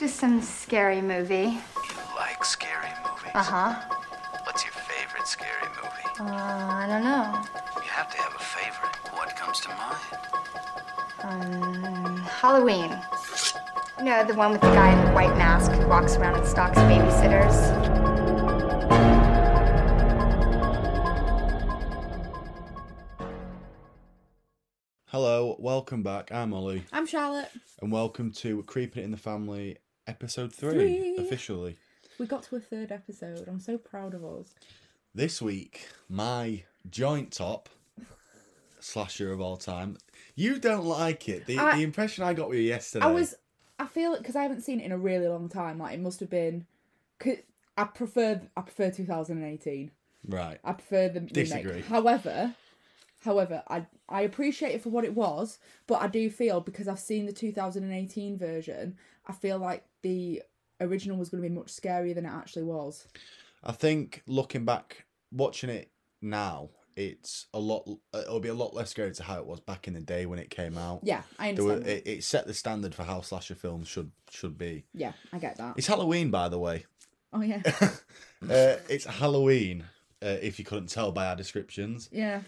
to some scary movie. You like scary movies? Uh huh. What's your favorite scary movie? Uh, I don't know. You have to have a favorite. What comes to mind? Um, Halloween. You know, the one with the guy in the white mask who walks around and stalks babysitters. Hello, welcome back. I'm Ollie, I'm Charlotte. and welcome to Creeping It in the Family, episode three, Three. officially. We got to a third episode. I'm so proud of us. This week, my joint top slasher of all time. You don't like it. The, I- the impression I got with you yesterday. I was, I feel because I haven't seen it in a really long time. Like it must have been. 'cause I prefer, I prefer 2018. right. I prefer the Disagree. remake. However, however, I I appreciate it for what it was, but I do feel because I've seen the 2018 version, I feel like the original was going to be much scarier than it actually was. I think looking back, watching it now, it's a lot. It'll be a lot less scary to how it was back in the day when it came out. Yeah, I There were, understand. it, it set the standard for how slasher films should should be. yeah, I get that. It's Halloween, by the way. Oh yeah, uh, it's Halloween. Uh, if you couldn't tell by our descriptions. yeah.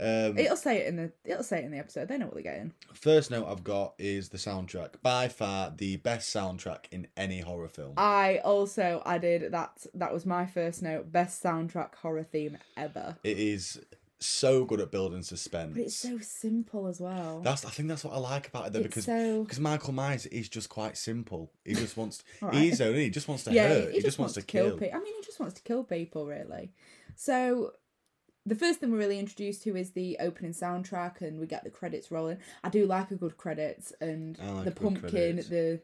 Um, It'll say it in the it'll say it in the episode. They know what they're getting. first note I've got is the soundtrack. By far the best soundtrack in any horror film. I also added that that was my first note. Best soundtrack horror theme ever. it is so good at building suspense. But it's so simple as well. That's I think that's what I like about it though It's because so- because Michael Myers is just quite simple. He just wants Alright. he's only he just wants to yeah, hurt. he, just, wants, to kill, people. I mean, he just wants to kill people, really. So, the first thing we're really introduced to is the opening soundtrack, and we get the credits rolling. I do like a good credits, and like the pumpkin, credits. the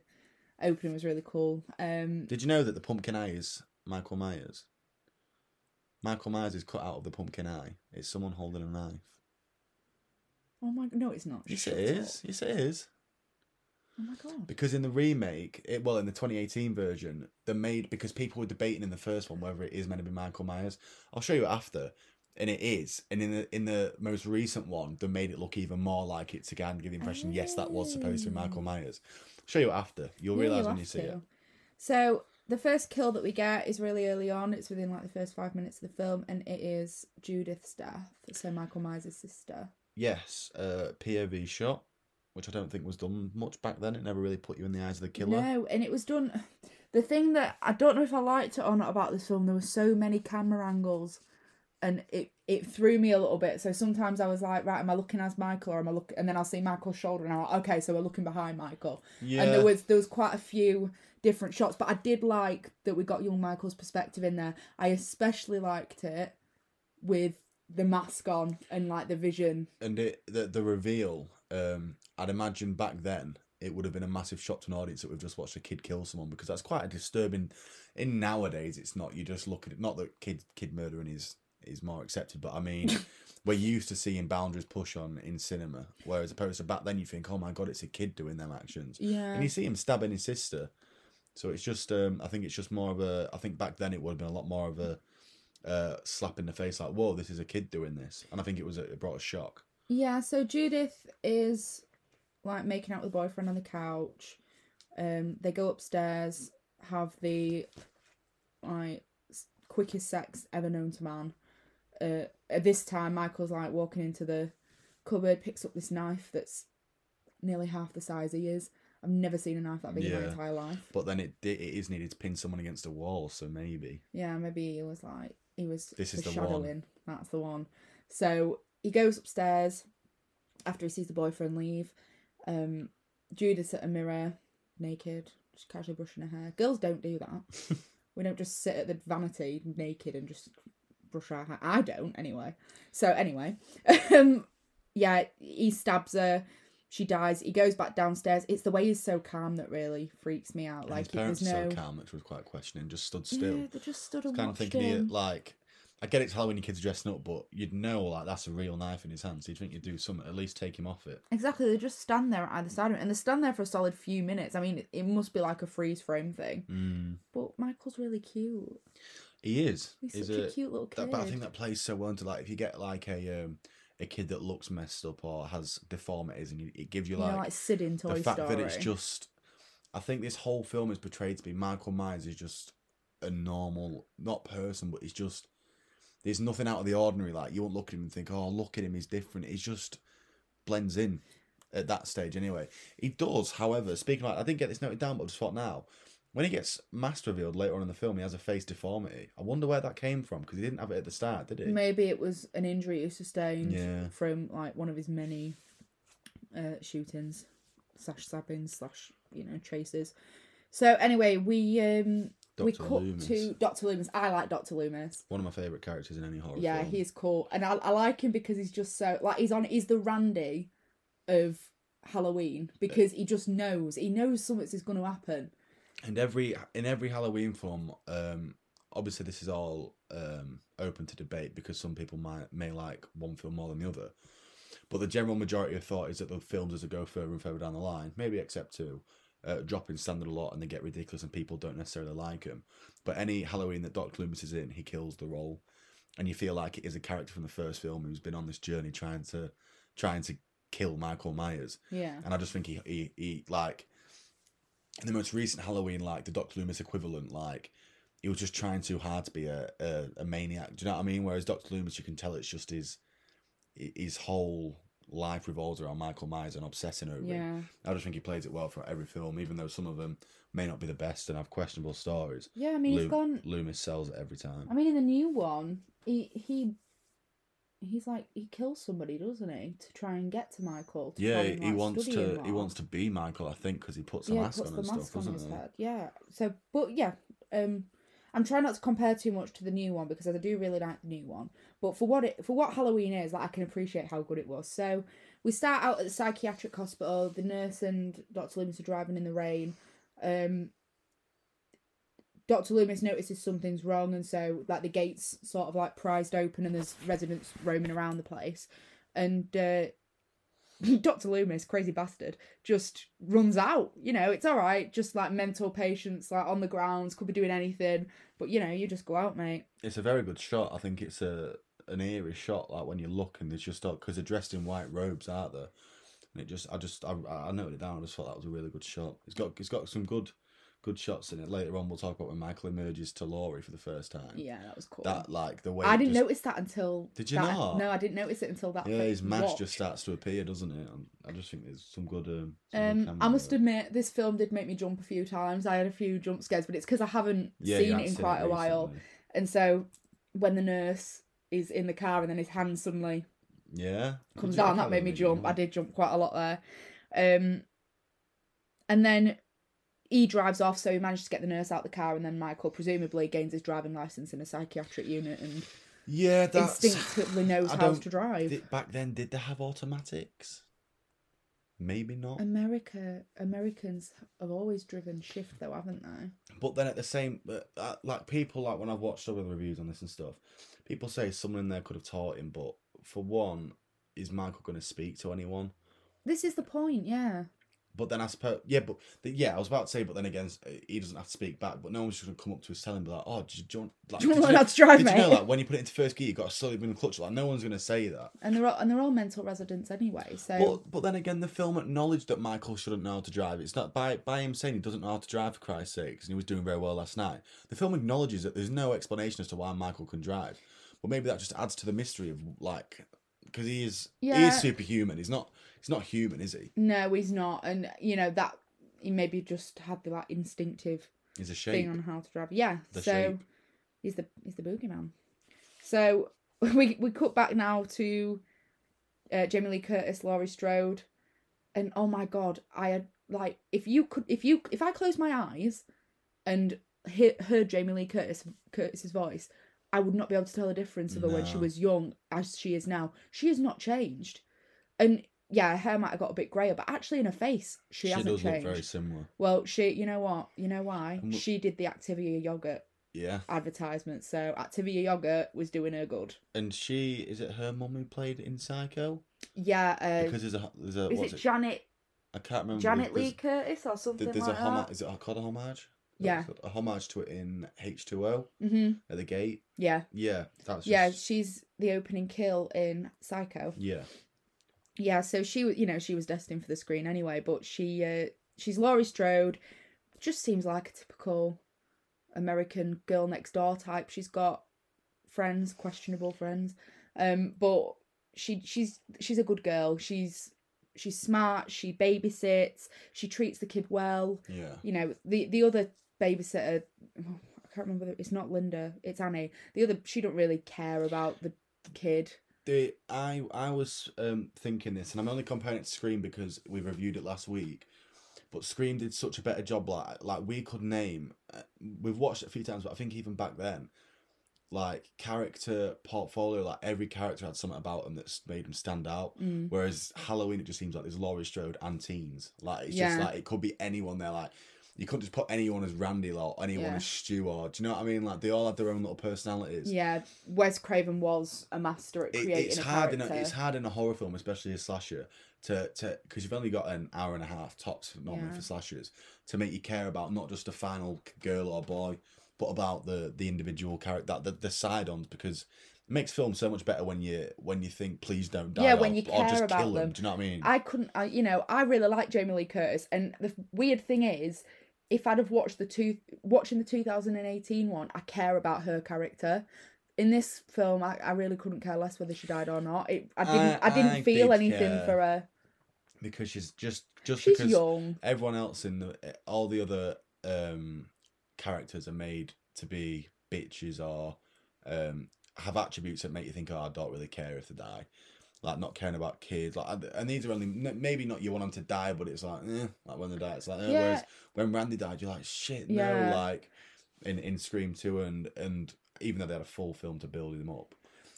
opening was really cool. Um, Did you know that the pumpkin eye is Michael Myers? Michael Myers is cut out of the pumpkin eye. It's someone holding a knife. oh my, no, it's not. Yes, Shut it up. Yes, it is. Oh my god. Because in the remake, it, well, in the 2018 version, they made because people were debating in the first one whether it is meant to be Michael Myers. I'll show you after, and it is. And in the in the most recent one, they made it look even more like it to kind of give the impression, yes, that was supposed to be Michael Myers. I'll show you after. You'll Yeah, realize you when you see to. it. So the first kill that we get is really early on. It's within like the first five minutes of the film, and it is Judith's death. So Michael Myers' sister. Yes, uh, POV shot, which I don't think was done much back then. It never really put you in the eyes of the killer. No, and it was done. The thing that I don't know if I liked it or not about this film, there were so many camera angles, and it it threw me a little bit. So sometimes I was like, right, am I looking as Michael, or am I look? And then I'll see Michael's shoulder, and I'm like, okay, so we're looking behind Michael. Yeah. And there was there was quite a few different shots, but I did like that we got young Michael's perspective in there. I especially liked it with the mask on and like the vision. and it the the reveal um i'd imagine back then it would have been a massive shock to an audience that we've just watched a kid kill someone because that's quite a disturbing in nowadays it's not you just look at it not that kid kid murdering is is more accepted but i mean we're used to seeing boundaries push on in cinema whereas opposed to back then you think oh my god it's a kid doing them actions Yeah. and you see him stabbing his sister so it's just um i think it's just more of a i think back then it would have been a lot more of a uh slap in the face like whoa this is a kid doing this and i think it was a, it brought a shock Yeah, so Judith is like making out with the boyfriend on the couch. Um, they go upstairs, have the like quickest sex ever known to man. Uh, at this time, Michael's like walking into the cupboard, picks up this knife that's nearly half the size he is. I've never seen a knife that big in my Yeah. entire life. But then it it is needed to pin someone against a wall, so maybe. Yeah, maybe he was like he was This is the one. foreshadowing. That's the one. So he goes upstairs after he sees the boyfriend leave. Um, Judith's at a mirror, naked, just casually brushing her hair. Girls don't do that. we don't just sit at the vanity naked and just brush our hair. I don't anyway. So anyway, um, yeah, he stabs her. She dies. He goes back downstairs. It's the way he's so calm that really freaks me out. And Like his parents no. so calm, which was quite questioning, just stood still. Yeah, they just stood and kind of thinking, he, him. like, I get it's Halloween, your kids are dressing up, but you'd know like that's a real knife in his hand, so you'd think you'd do something, at least take him off it. Exactly, they just stand there at either side of it, and they stand there for a solid few minutes. I mean, it, it must be like a freeze frame thing. Mm. But Michael's really cute. He is. He's such a cute little kid. that- but I think that plays so well into like if you get like a um, a kid that looks messed up or has deformities, and you, it gives you You like, know, like Sid in Toy the fact Story. that it's just I think this whole film is portrayed to be Michael Myers is just a normal, not person, but he's just there's nothing out of the ordinary. Like you won't look at him and think, "Oh, look at him, he's different." He's just blends in at that stage. Anyway, he does. However, speaking like, I didn't get this noted down, but I just thought now. When he gets mask revealed later on in the film, he has a face deformity. I wonder where that came from because he didn't have it at the start, did he? Maybe it was an injury he sustained Yeah. from like one of his many uh, shootings slash stabbings slash you know chases. So anyway, we um we Dr. cut Loomis. to Doctor Loomis. I like Doctor Loomis. One of my favorite characters in any horror Yeah, film. he's cool, and I, I like him because he's just so like he's on. He's the Randy of Halloween because he just knows. He knows something's going to happen. And every in every Halloween film, um, obviously this is all um, open to debate because some people might may like one film more than the other. But the general majority of thought is that the films as they go further and further down the line, maybe except two, uh, drop in standard a lot and they get ridiculous and people don't necessarily like them. But any Halloween that Doctor Loomis is in, he kills the role, and you feel like it is a character from the first film who's been on this journey trying to trying to kill Michael Myers. Yeah, And I just think he, he, he like, in the most recent Halloween, like the Doctor Loomis equivalent, like, he was just trying too hard to be a, a, a maniac. Do you know what I mean? Whereas Doctor Loomis, you can tell it's just his his whole life revolves around Michael Myers and obsessing over him. I just think he plays it well for every film, even though some of them may not be the best and have questionable stories. yeah. I mean, he's Loo- gone. Loomis sells it every time. I mean, in the new one, he he he's like he kills somebody, doesn't he, to try and get to Michael? To yeah, try and, he like, wants to him he wants to be Michael, I think, because he puts a yeah, mask puts on and mask stuff, on doesn't his he? head. Yeah. So, but yeah, um, I'm trying not to compare too much to the new one because I do really like the new one. But for what it for what Halloween is, like, I can appreciate how good it was. So we start out at the psychiatric hospital. The nurse and Doctor Loomis are driving in the rain. Um, Doctor Loomis notices something's wrong, and so like the gates sort of like prized open, and there's residents roaming around the place, and. Uh, Dr. Loomis, crazy bastard, just runs out. You know, it's all right. Just like mental patients, like on the grounds, could be doing anything. But you know, you just go out, mate. It's a very good shot. I think it's a an eerie shot. Like when you look and it's just because they're dressed in white robes, aren't they? And it just, I just, I, I noted it down. I just thought that was a really good shot. It's got, it's got some good, good shots in it. Later on, we'll talk about when Michael emerges to Laurie for the first time. Yeah, that was cool. That like the way I didn't just- notice that until. Did you that- not? No, I didn't notice it until that. Yeah, his mask watch. just starts to appear, doesn't it? I just think there's some good. Um, some Um, camera I must admit, this film did make me jump a few times. I had a few jump scares, but it's because I haven't Yeah, seen it in seen quite a while. And so, when the nurse is in the car and then his hand suddenly Yeah, comes Did you- I down, that made me jump. yeah. I did jump quite a lot there. Um, and then he drives off, so he manages to get the nurse out the car, and then Michael presumably gains his driving license in a psychiatric unit and Yeah, that's instinctively knows I how to drive. Did- back then, did they have automatics? Maybe not. America, Americans have always driven shift though, haven't they? But then at the same, uh, like people like when I've watched other reviews on this and stuff, people say someone in there could have taught him. But for one, is Michael going to speak to anyone? This is the point, yeah. But then I suppose, yeah, but the, yeah, I was about to say, but then again, he doesn't have to speak back. But no one's just going to come up to his cell and be like, "Oh, do you, do you want, like, Do you want to learn how to drive, did mate? you know, like when you put it into first gear, you got to slowly bring the clutch. Like no one's going to say that. And they're all, and they're all mental residents anyway. So But but then again, the film acknowledged that Michael shouldn't know how to drive. It's not by by him saying he doesn't know how to drive for Christ's sakes, and he was doing very well last night. The film acknowledges that there's no explanation as to why Michael can drive, but maybe that just adds to the mystery of like because he is he is superhuman. He's not he's not human, is he? no, he's not, and you know that he maybe just had the like instinctive He's a thing on how to drive. Yeah, The so shape. he's the he's the boogeyman. So we we cut back now to uh, Jamie Lee Curtis, Laurie Strode, and oh my god, I had like if you could if you if I closed my eyes and hear, heard Jamie Lee Curtis Curtis's voice, I would not be able to tell the difference of her when she was young as she is now. She has not changed, and yeah, her hair might have got a bit grayer, but actually in her face, she, She, hasn't does changed. look very similar. Well, she, you know what? You know why? She did the Activia yogurt Yeah, advertisement, so Activia yogurt was doing her good. and she is it her mum who played in Psycho? Yeah, uh, Because there's a there's a is what's it it? Janet I can't remember. Janet Lee Curtis or something There's like a homage. Is it called a homage? Yeah. a homage to it in H two O hmm at the gate. Yeah, Yeah, that's just, yeah. She's the opening kill in Psycho. yeah. Yeah, so she was, you know, she was destined for the screen anyway. But she, uh, she's Laurie Strode. just seems like a typical American girl next door type. She's got friends, questionable friends, um, but she she's she's a good girl. She's she's smart. She babysits. She treats the kid well. Yeah. You know the the other babysitter. oh, I can't remember. It's not Linda. It's Annie. The other she don't really care about the kid. The I I was um, thinking this, and I'm only comparing it to Scream because we reviewed it last week. But Scream did such a better job. Like like we could name. Uh, we've watched it a few times, but I think even back then, like character portfolio, like every character had something about them that's made them stand out. Mm. Whereas Halloween, it just seems like there's Laurie Strode and teens. Like it's Yeah. just like it could be anyone They're Like you couldn't just put anyone as Randy or anyone Yeah. as or do you know what I mean? Like they all have their own little personalities. Yeah, Wes Craven was a master at It, creating it's a hard in character. a, it's hard in a horror film, especially a slasher, to to because you've only got an hour and a half tops normally Yeah. for slashers to make you care about not just a final girl or boy, but about the the individual character, that the, the side ons because. It makes film so much better when you when you think please don't die Yeah, or, when you or just care about kill them. them. Do you know what I mean? I couldn't, I, you know, I really like Jamie Lee Curtis, and the weird thing is, if I'd have watched the two, watching the 2018 one, I care about her character. In this film, I, I really couldn't care less whether she died or not. It, I didn't, I, I- didn't I feel did anything care. for her. because she's just just She's because young. everyone else in the all the other um characters are made to be bitches or um have attributes that make you think oh I don't really care if they die like not caring about kids like and- these are only maybe not you want them to die but it's like eh, like when they die it's like eh. Yeah. whereas when Randy died you're like shit no Yeah. like in in Scream 2 and and even though they had a full film to build him up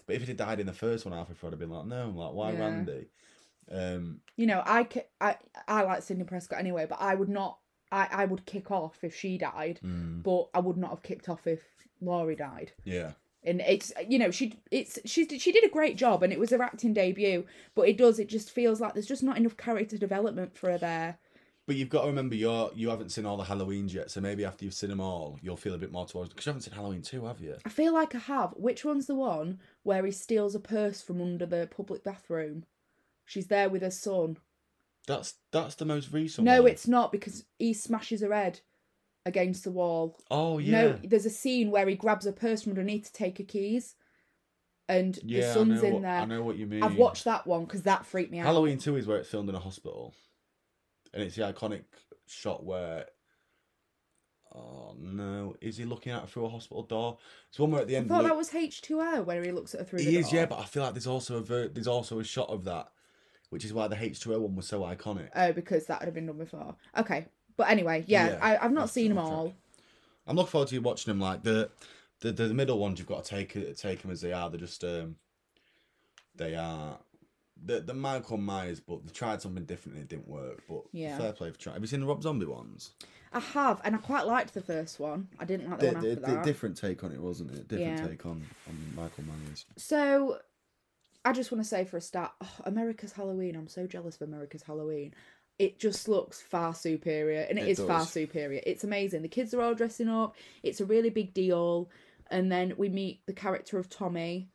but if he had died in the first one Alfred would have been like no I'm like why Yeah. Randy um You know, I, I, I like Sidney Prescott anyway, but I would not, I, I would kick off if she died, mm, but I would not have kicked off if Laurie died. yeah and it's you know she it's she she did a great job and it was her acting debut but it does it just feels like there's just not enough character development for her there But you've got to remember you're you haven't seen all the Halloweens yet, so maybe after you've seen them all, you'll feel a bit more towards because you haven't seen Halloween two, have you? i feel like i have which one's the one where he steals a purse from under the public bathroom she's there with her son That's that's the most recent. no one. it's not because he smashes her head against the wall oh yeah. no there's a scene where he grabs a purse from underneath to take her keys and yeah, the I son's in what, there I know what you mean. i've watched that one because that freaked me out Halloween two is where it's filmed in a hospital, and it's the iconic shot where. Oh no! Is he looking out through a hospital door? It's one where at the end. I thought Luke- that was H2O where he looks at her through the He is, door. yeah, but I feel like there's also a ver- there's also a shot of that, which is why the H two O one was so iconic. Oh, because that would have been done before. Okay, but anyway, yeah, Yeah, I, I've not seen them track. all. I'm looking forward to you watching them. Like the the the middle ones, you've got to take take them as they are. They're just um, they are the the Michael Myers, but they tried something different and it didn't work. But Yeah. fair play for trying. Have you seen the Rob Zombie ones? I have, and I quite liked the first one. I didn't like the Di- one after di- that. different take on it, wasn't it? Different Yeah. take on on Michael Myers. So, I just want to say for a start, oh, America's Halloween. I'm so jealous of America's Halloween. It just looks far superior, and It it is far superior. It's amazing. The kids are all dressing up. It's a really big deal. And then we meet the character of Tommy,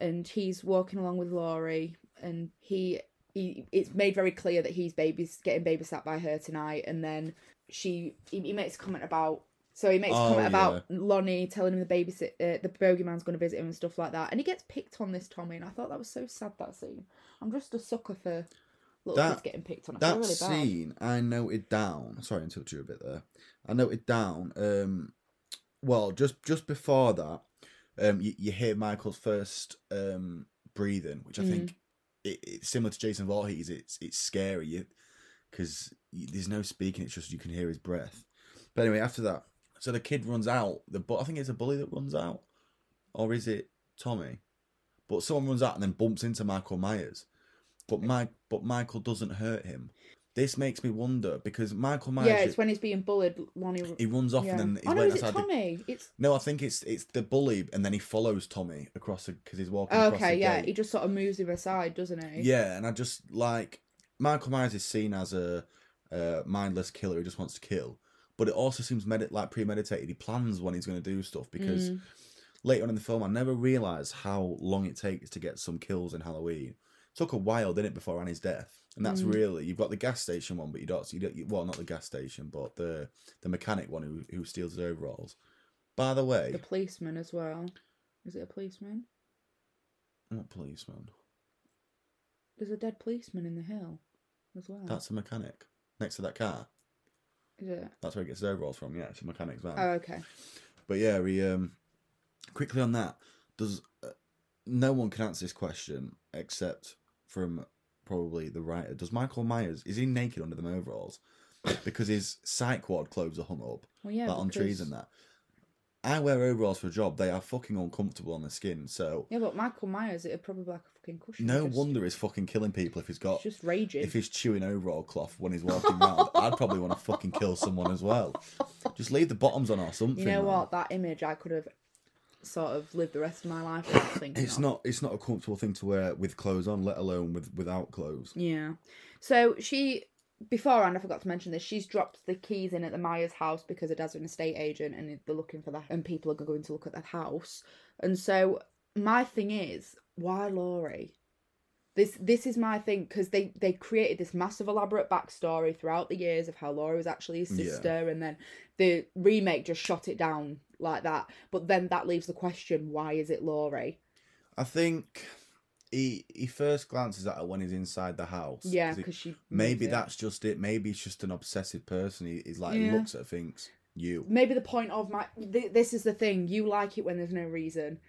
and he's walking along with Laurie, and he, he it's made very clear that he's babies getting babysat by her tonight. And then she, he, he makes a comment about. So he makes a Oh, comment about Lonnie telling him the babysit, uh, the bogeyman's going to visit him and stuff like that, and he gets picked on this Tommy, and I thought that was so sad that scene. I'm just a sucker for little That- kids getting picked on. I That really bad. scene, I noted down. Sorry, I interrupted you a bit there. I noted down. Um, well, just just before that, um, you, you hear Michael's first um breathing, which I Mm. think it, it's similar to Jason Voorhees. It's it's scary because there's no speaking. It's just you can hear his breath. But anyway, after that, so the kid runs out. The but I think it's a bully that runs out, or is it Tommy? But someone runs out and then bumps into Michael Myers. But Mike, but Michael doesn't hurt him. This makes me wonder because Michael Myers, Yeah, it's when he's being bullied. Lonnie. he runs off yeah. and then he's oh no, is it outside. the- Tommy? It's No, I think it's it's the bully, and then he follows Tommy across because he's walking. oh, across okay. Yeah, gate. he just sort of moves him aside, doesn't he? Yeah, and I just like Michael Myers is seen as a, a mindless killer who just wants to kill, but it also seems medi- like premeditated. He plans when he's going to do stuff because Mm. later on in the film, I never realised how long it takes to get some kills in Halloween. Took a while, didn't it, before Annie's death? and that's Mm. really you've got the gas station one, but you don't. You don't. You, well, not the gas station, but the the mechanic one who who steals his overalls. By the way, The policeman as well. Is it a policeman? what policeman? There's a dead policeman in the hill as well. That's a mechanic next to that car. Is it? That's where he gets his overalls from. Yeah, it's a mechanic's van. Oh, okay. But yeah, he um quickly on that. Does uh, no one can answer this question except from probably the writer. Does Michael Myers is he naked under them overalls because his psych ward clothes are hung up Well, yeah. like on trees and that? I wear overalls for a job. They are fucking uncomfortable on the skin. So Yeah, but Michael Myers, it'd probably be like a fucking cushion. no just, wonder he's fucking killing people if he's got It's just raging. if he's chewing overall cloth when he's walking around. I'd probably want to fucking kill someone as well. Just leave the bottoms on or something. you know what? That image, I could have sort of live the rest of my life without thinking. It's of. not. It's not a comfortable thing to wear with clothes on, let alone with without clothes. Yeah. So she, beforehand, I forgot to mention this. She's dropped the keys in at the Myers house because her dad's an estate agent and they're looking for that, and people are going to look at that house. And so my thing is, why Laurie? This this is my thing because they they created this massive elaborate backstory throughout the years of how Laurie was actually his Yeah. sister, and then the remake just shot it down like that. But then that leaves the question: Why is it Laurie? I think he he first glances at her when he's inside the house. Yeah, because she maybe that's just it. Maybe he's just an obsessive person. He, he's like he Yeah. looks at her, thinks you. maybe the point of my th- this is the thing you like it when there's no reason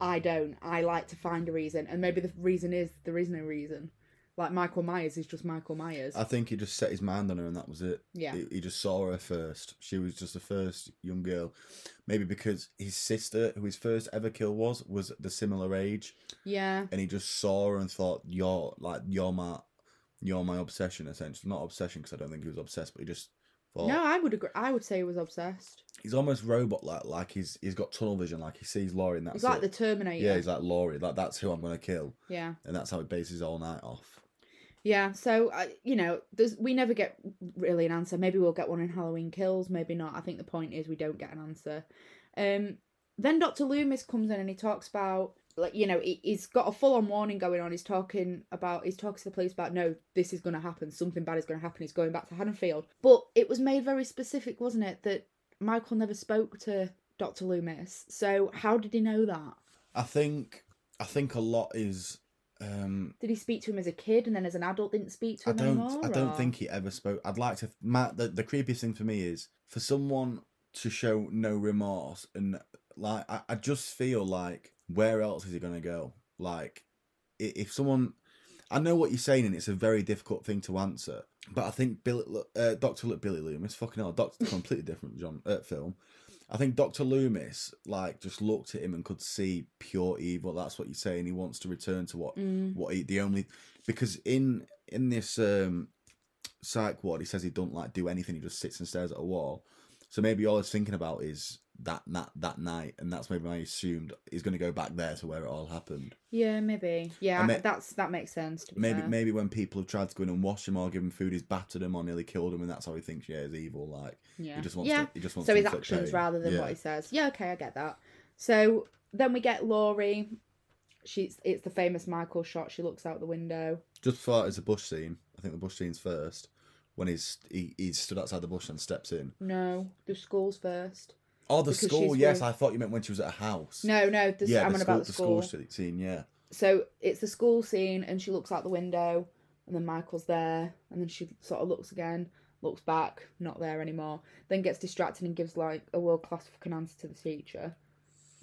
i don't i like to find a reason and maybe the reason is there is no reason like michael myers is just michael myers I think he just set his mind on her and that was it. yeah He, he just saw her first. She was just the first young girl. Maybe because his sister, who his first ever kill was, was the similar age, yeah and he just saw her and thought, "You're like you're my, you're my obsession." Essentially, not obsession because I don't think he was obsessed, but he just thought no i would agree i would say he was obsessed he's almost robot like. Like he's he's got tunnel vision. Like he sees Laurie and that's he's like it. the terminator Yeah, he's like Laurie. Like that's who I'm gonna kill, yeah and that's how he bases all night off. Yeah so uh, you know there's we never get really an answer. Maybe we'll get one in halloween kills maybe not. I think the point is we don't get an answer. Um then dr loomis comes in and he talks about like you know he, he's got a full-on warning going on. He's talking about he's talking to the police about no this is going to happen. Something bad is going to happen. He's going back to haddonfield. But it was made very specific wasn't it that michael never spoke to dr loomis. So how did he know that? I think I think a lot is. Um did he speak to him as a kid and then as an adult didn't speak to him I don't. anymore I don't or- think he ever spoke. I'd like to. Matt, the, the creepiest thing for me is for someone to show no remorse and like I, I just feel like where else is he gonna go? Like if someone, I know what you're saying and it's a very difficult thing to answer, but I think Billy, uh, Doctor Look Billy Loomis, fucking hell, Doctor completely different John uh, film. I think Doctor Loomis like just looked at him and could see pure evil. That's what you're saying. He wants to return to what Mm. what he the only because in in this um psych ward he says he don't like do anything. He just sits and stares at a wall. So maybe all he's thinking about is that that that night, and that's maybe I assumed he's going to go back there to where it all happened. Yeah, maybe. Yeah, And ma- that's that makes sense. To be Maybe fair. maybe when people have tried to go in and wash him or give him food, he's battered him or nearly killed him, and that's how he thinks yeah he's evil. Like Yeah. he just wants yeah. to he just wants so to his actions rather than yeah. what he says. Yeah, okay, I get that. So then we get Laurie. She's it's the famous Michael shot. She looks out the window. Just before it's a bush scene. I think the bush scene's first when he's he, he's stood outside the bush and steps in. No, the school's first. Oh, the school. Yes, with- I thought you meant when she was at a house. No, no, this, yeah, I'm the on school, about the school. school scene. Yeah, So it's the school scene, and she looks out the window, and then Michael's there, and then she sort of looks again, looks back, not there anymore. Then gets distracted and gives like a world class fucking answer to the teacher.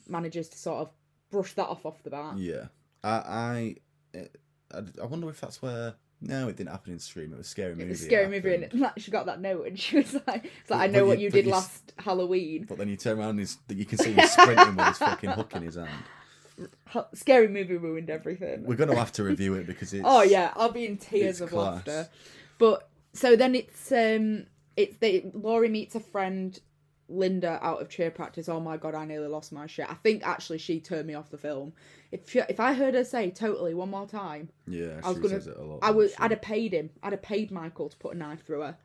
Manages to sort of brush that off off the bat. yeah. I, I, eh, I, I wonder if that's where. No, it didn't happen in Scream. It was scary movie. It was scary movie, and like, she got that note, and she was like, "It's like I know you- what you but did you last Halloween." But then you turn around and he's, you can see him sprinting with his fucking hook in his hand. Scary movie ruined everything. We're gonna have to review it because it's. Oh yeah, I'll be in tears of class. laughter. But so then it's um it's they Laurie meets a friend Linda out of cheer practice. Oh my god, I nearly lost my shit. I think actually she turned me off the film. If she, if I heard her say totally one more time, Yeah, I was she gonna- says it a lot. I would? I'd have paid him. I'd have paid Michael to put a knife through her.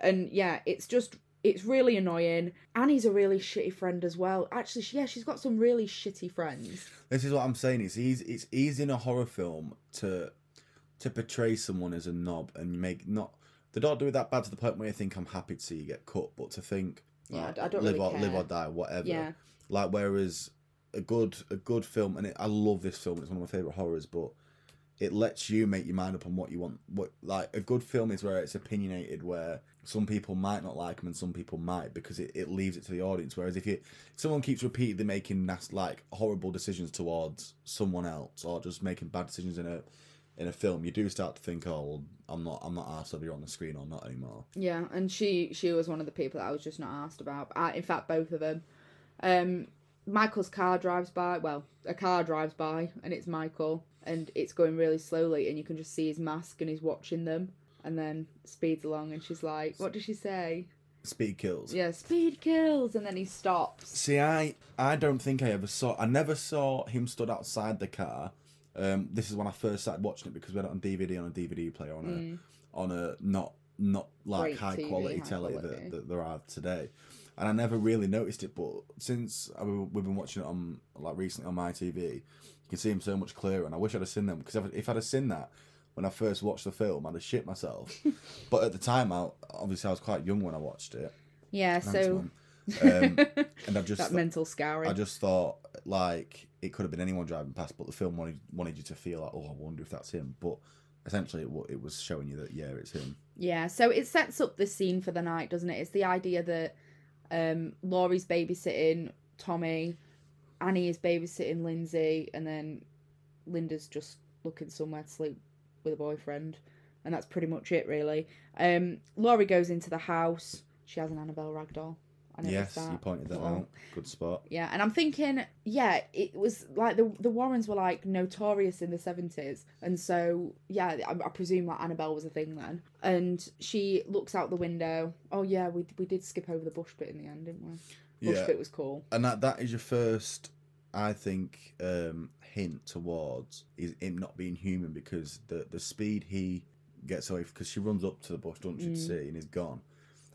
And yeah, it's just it's really annoying. Annie's a really shitty friend as well. Actually, she, yeah, she's got some really shitty friends. This is what I'm saying. It's easy. It's easy in a horror film to to portray someone as a knob and make not they don't do it that bad to the point where you think I'm happy to see you get cut, but to think Yeah, like, I don't live really or live or die, whatever. Yeah. Like whereas a good a good film, and it, I love this film. It's one of my favorite horrors, but it lets you make your mind up on what you want. What like a good film is where it's opinionated, where some people might not like them and some people might because it, it leaves it to the audience. Whereas if you if someone keeps repeatedly making nas- like horrible decisions towards someone else or just making bad decisions in a in a film, you do start to think, oh, well, I'm not I'm not asked whether you're on the screen or not anymore. Yeah, and she she was one of the people that I was just not asked about. I, in fact, both of them. Um, Michael's car drives by. Well, a car drives by, and it's Michael, and it's going really slowly, and you can just see his mask, and he's watching them, and then speeds along, and she's like, "What does she say?" Speed kills. Yeah, speed kills, and then he stops. See, I I don't think I ever saw. I never saw him stood outside the car. Um, this is when I first started watching it because we had it on DVD on a DVD player on a on a not not like Mm. Great high TV, quality high telly quality. That, that there are today, and I never really noticed it. But since I, we've been watching it on like recently on my TV, you can see him so much clearer. And I wish I'd have seen them because if, if I'd have seen that when I first watched the film, I'd have shit myself. but at the time, I obviously I was quite young when I watched it. Yeah, so Um, and I just that thought- mental scouring. I just thought like it could have been anyone driving past, but the film wanted wanted you to feel like, oh, I wonder if that's him. But essentially, it, it was showing you that yeah, it's him. Yeah, so it sets up the scene for the night, doesn't it? It's the idea that um, Laurie's babysitting Tommy, Annie is babysitting Lindsay, and then Linda's just looking somewhere to sleep with a boyfriend, and that's pretty much it, really. Um, Laurie goes into the house. She has an Annabelle ragdoll. I Yes, you pointed that out. Good spot. Yeah, and I'm thinking, yeah, it was like the the Warrens were like notorious in the seventies, and so yeah, I, I presume that Annabelle was a thing then. And she looks out the window. Oh yeah, we we did skip over the bush bit in the end, didn't we? Bush Yeah, bit was cool. and that that is your first, I think, um, hint towards is him not being human because the the speed he gets away because she runs up to the bush, don't she, to Mm. see, and he's gone.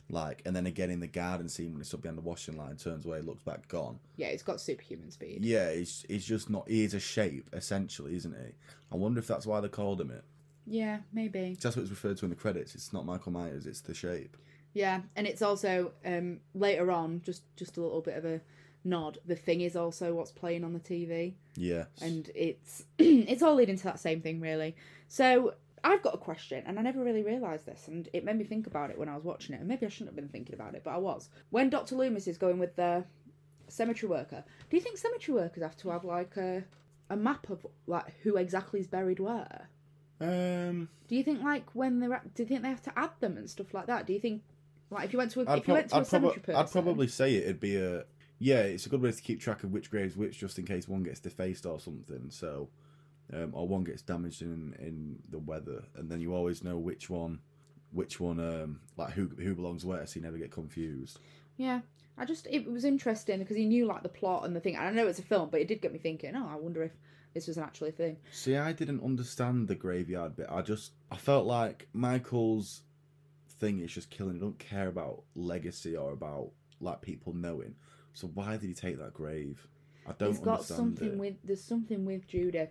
Like, and then again in the garden scene when he's up behind the washing line, turns away, looks back, gone. Yeah, it's got superhuman speed. Yeah, he's he's just not. He is a shape essentially, isn't he? I wonder if that's why they called him it. Yeah, maybe. That's what it's referred to in the credits. It's not Michael Myers. It's the shape. Yeah, and it's also um later on just just a little bit of a nod. The thing is also what's playing on the TV. Yeah. and it's it's all leading to that same thing really so i've got a question and i never really realized this and it made me think about it when i was watching it and maybe i shouldn't have been thinking about it but i was when dr loomis is going with the cemetery worker do you think cemetery workers have to have like a a map of like who exactly is buried where Um. do you think like when they're at, do you think they have to add them and stuff like that do you think like if you went to a, I'd, if you went to a I'd, proba- cemetery person I'd probably say it, it'd be a yeah. It's a good way to keep track of which graves which, just in case one gets defaced or something. So, um, or one gets damaged in in the weather, and then you always know which one, which one, um, like who who belongs where, so you never get confused. Yeah, I just it was interesting because he knew like the plot and the thing. And I know it's a film, but it did get me thinking. Oh, I wonder if this was an actual thing. See, I didn't understand the graveyard bit. I just I felt like Michael's thing is just killing. I don't care about legacy or about like people knowing. So why did he take that grave? I don't He's got understand something it. with there's something with Judith,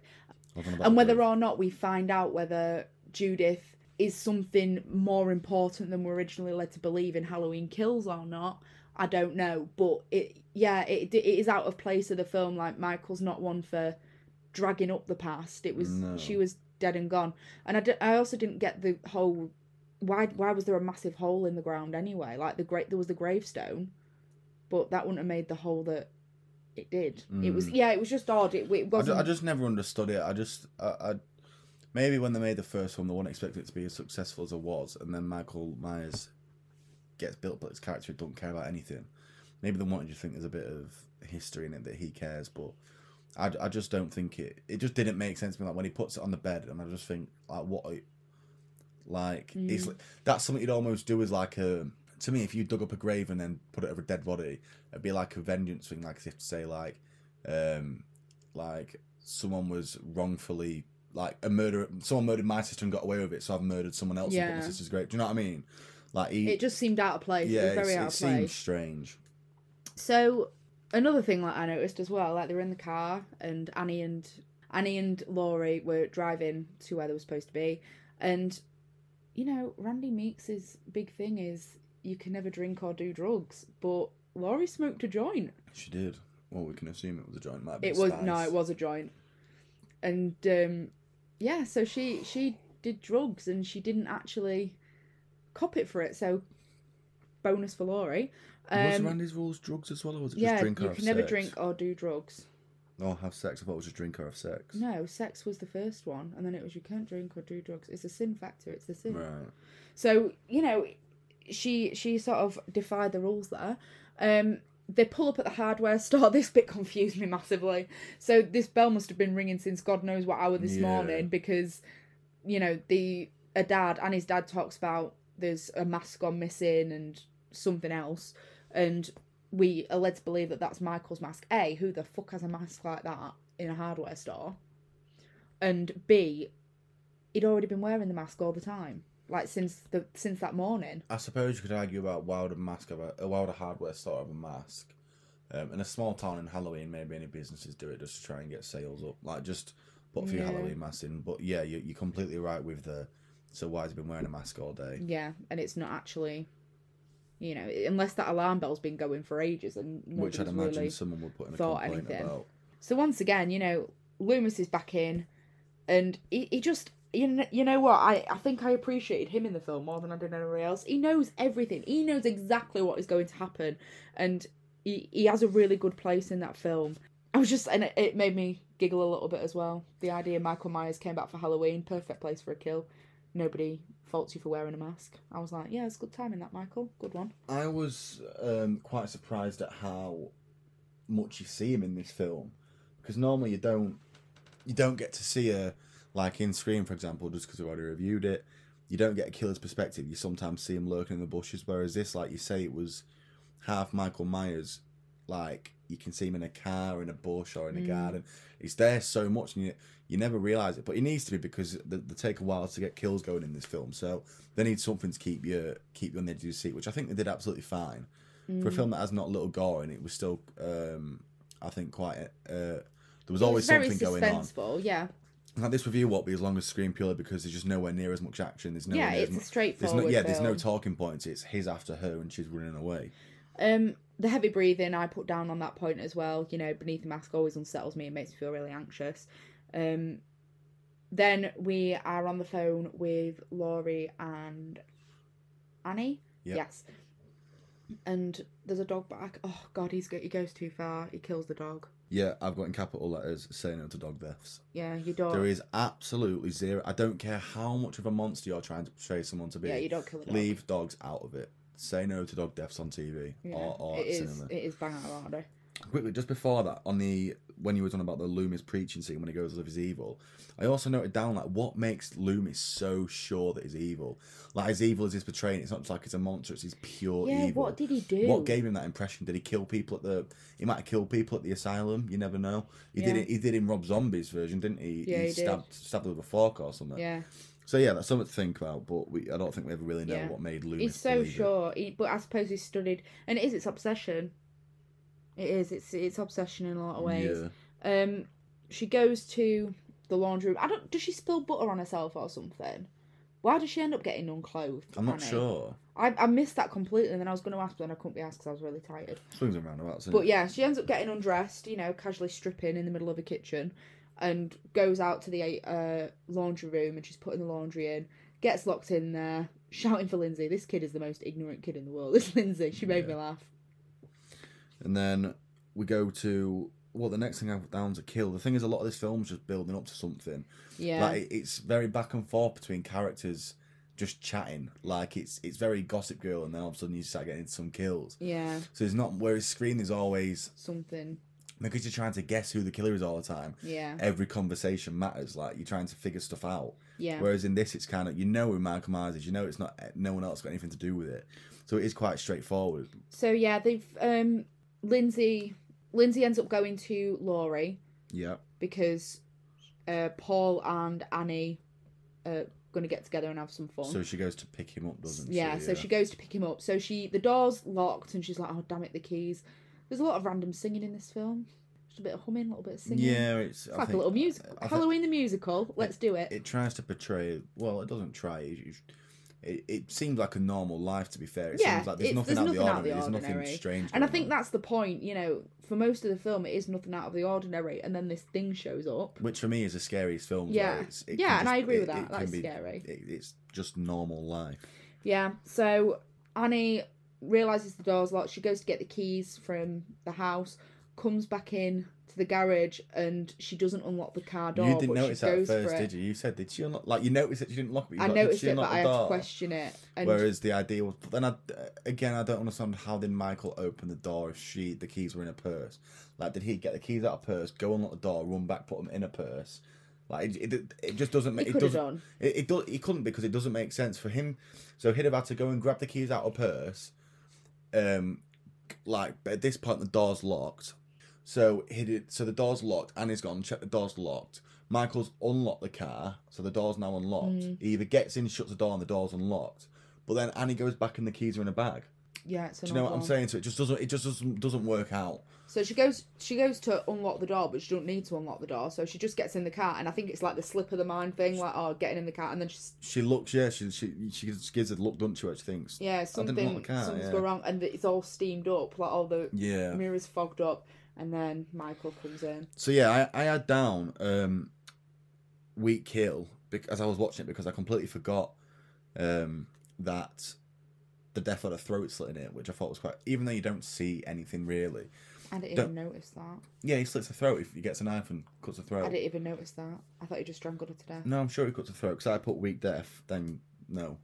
I don't know about and whether or not we find out whether Judith is something more important than we're originally led to believe in Halloween Kills or not. I don't know, but it yeah it it is out of place of the film. Like Michael's not one for dragging up the past. It was No. she was dead and gone, and I, I also didn't get the whole why why was there a massive hole in the ground anyway? Like the great there was the gravestone, but that wouldn't have made the hole that it did. It was yeah, it was just odd. It, it Mm. I, wasn't. I just never understood it. I just, I, I, maybe when they made the first one, they weren't expecting it to be as successful as it was, and then Michael Myers gets built but his character, don't care about anything. Maybe they wanted you to think there's a bit of history in it that he cares, but I, I just don't think it. It just didn't make sense to me. Like when he puts it on the bed, and I just think like what, like it's like, that's something you'd almost do as like a. To me, if you dug up a grave and then put it over a dead body, it'd be like a vengeance thing. Like as if to say like, um, like someone was wrongfully like a murder. Someone murdered my sister and got away with it, so I've murdered someone else and put Yeah. my sister's grave. Do you know what I mean? Like he, it just seemed out of place. yeah, it was very out it place. strange. So another thing that I noticed as well, like they were in the car and Annie and Annie and Laurie were driving to where they were supposed to be, and you know, Randy Meeks' big thing is you can never drink or do drugs, but Laurie smoked a joint. She did. Well, we can assume it was a joint. Might be It was no, it was a joint, and um, yeah, so she she did drugs and she didn't actually cop it for it. So bonus for Laurie. was Um, Randy's rules drugs as well, or was it just yeah, drink or you can never sex? drink or do drugs. Or have sex. I thought it was just drink or have sex. No, sex was the first one, and then it was you can't drink or do drugs. It's a sin factor. It's the sin. Right. So you know, she she sort of defied the rules there. Um, they pull up at the hardware store. This bit confused me massively. So this bell must have been ringing since God knows what hour this Yeah. morning because, you know, the a dad and his dad talks about there's a mask gone missing and something else, and we are led to believe that that's Michael's mask. A, who the fuck has a mask like that in a hardware store? And B, he'd already been wearing the mask all the time, like since the since that morning. I suppose you could argue about why would a mask of a, uh, why would a hardware store have a mask? Um, in a small town in Halloween, maybe any businesses do it just to try and get sales up. Like just put a few Yeah. Halloween masks in. But yeah, you, you're completely right with the. So why has he been wearing a mask all day? Yeah, and it's not actually, you know, unless that alarm bell's been going for ages and Which I'd imagine really someone would put in a thought complaint anything. about. So once again, you know, Loomis is back in, and he, he just you know, you know what I I think I appreciated him in the film more than I did anybody else. He knows everything. He knows exactly what is going to happen, and he he has a really good place in that film. I was just and it, it made me giggle a little bit as well. The idea Michael Myers came back for Halloween, perfect place for a kill. Nobody faults you for wearing a mask. I was like, yeah, it's good timing that Michael, good one. I was um, quite surprised at how much you see him in this film, because normally you don't you don't get to see a like in Scream, for example, just because we already reviewed it. You don't get a killer's perspective. You sometimes see him lurking in the bushes, whereas this, like you say, it was half Michael Myers. Like you can see him in a car, in a bush, or in a garden. He's there so much, and you you never realize it. But he needs to be because they, they take a while to get kills going in this film. So they need something to keep you keep you on the edge of your seat, which I think they did absolutely fine for a film that has not a little gore in it. Was still, um, I think, quite. Uh, there was always it's very something going on. yeah. Like this review won't be as long as Scream purely because there's just nowhere near as much action. There's no Yeah, it's a mu- there's straightforward no, yeah, there's no talking points. It's his after her and she's running away. Um, the heavy breathing I put down on that point as well. You know, beneath the mask always unsettles me and makes me feel really anxious. Um, then we are on the phone with Laurie and Annie. Yep. Yes. And there's a dog back. Oh God, he's go- he goes too far. He kills the dog. Yeah, I've got in capital letters saying no to dog deaths. Yeah, your dog. There is absolutely zero. I don't care how much of a monster you're trying to portray someone to be. Yeah, you don't kill the dog. Leave dogs out of it. Say no to dog deaths on TV Yeah, or, or it is. cinema. It is bang out of order. Quickly, just before that, on the when you were talking about the Loomis preaching scene when he goes live is evil, I also noted down like what makes Loomis so sure that he's evil. Like as evil as he's portraying, it's not just like he's a monster; it's he's pure Yeah, evil. what did he do? What gave him that impression? Did he kill people at the? He might have killed people at the asylum. You never know. He did it. He did in Rob Zombie's version, didn't he? Yeah, he did. stabbed stabbed with a fork or something. Yeah. So yeah, that's something to think about. But we, I don't think we ever really know Yeah. what made Loomis. He's so sure, he, but I suppose he studied, and it is its obsession. It is. It's it's obsession in a lot of ways. Yeah. Um, she goes to the laundry room. I don't. Does she spill butter on herself or something? Why does she end up getting unclothed? I'm not Annie? sure. I I missed that completely, and then I was going to ask, but then I couldn't be asked because I was really tired. Swings and roundabouts. But it? yeah, she ends up getting undressed, you know, casually stripping in the middle of a kitchen, and goes out to the uh, laundry room, and she's putting the laundry in. Gets locked in there, shouting for Lindsay. This kid is the most ignorant kid in the world. This Lindsay. She made me laugh. And then we go to well, the next thing I've down to kill. The thing is, a lot of this film's just building up to something. Yeah. Like it's very back and forth between characters just chatting. Like it's it's very Gossip Girl, and then all of a sudden you start getting some kills. yeah. So it's not whereas Scream is always Something. because you're trying to guess who the killer is all the time. Yeah. Every conversation matters. Like you're trying to figure stuff out. Yeah. Whereas in this, it's kind of you know who Michael Myers is. You know it's not no one else got anything to do with it. So it is quite straightforward. So yeah, they've um Lindsay Lindsay ends up going to Laurie Yeah. because uh Paul and Annie are gonna get together and have some fun. So she goes to pick him up, doesn't yeah, she? so she goes to pick him up. So she the door's locked and she's like, Oh damn it, the keys. There's a lot of random singing in this film. Just a bit of humming, a little bit of singing. Yeah, it's, It's like think- a little music. I think Halloween the musical. Let's do it. It tries to portray. Well, it doesn't try. It, it, it seems like a normal life. To be fair, it yeah, seems like there's it's- nothing, out, of the ordinary. There's nothing strange. And I think on. that's the point. You know, for most of the film, it is nothing out of the ordinary, and then this thing shows up. which for me is the scariest film. Yeah. Yeah, and I agree with it- that. it That is be- scary. it- it's just normal life. Yeah. So Annie realizes the door's locked. She goes to get the keys from the house, comes back in to the garage, and she doesn't unlock the car door. you didn't notice that at first, did you? You said did she unlock? Like you noticed that she didn't lock it. I did noticed it, but I had to question it. And Whereas the idea was, but then I, again, I don't understand how did Michael open the door if she the keys were in a purse? Like, did he get the keys out of purse, go unlock the door, run back, put them in a purse? Like, it, it, it just doesn't make it doesn't done. it, it do, he couldn't because it doesn't make sense for him. So he'd have had to go and grab the keys out of purse. Um, like but at this point the door's locked. So he did. So the door's locked. Annie's gone. Check the door's locked. Michael's unlocked the car, so the door's now unlocked. Mm. He either gets in, shuts the door, and the door's unlocked. But then Annie goes back, and the keys are in a bag. Yeah, it's Do you know what I'm saying? So it just doesn't. It just doesn't doesn't work out. So she goes she goes to unlock the door, but she don't need to unlock the door. So she just gets in the car, and I think it's like the slip of the mind thing, like oh, getting in the car, and then she's She looks. Yeah, she she she gives- a look, doesn't she? She thinks. yeah, something car, something's yeah. going wrong, and it's all steamed up, like all the Yeah. mirrors fogged up, and then Michael comes in. So yeah, I, I had down um, Weak Kill because I was watching it because I completely forgot um, that the death had a throat slit in it, which I thought was quite. Even though you don't see anything really, I didn't even notice that. yeah, he slits the throat if he gets a knife and cuts the throat. I didn't even notice that. I thought he just strangled her to death. No, I'm sure he cuts the throat because I put weak death, then no,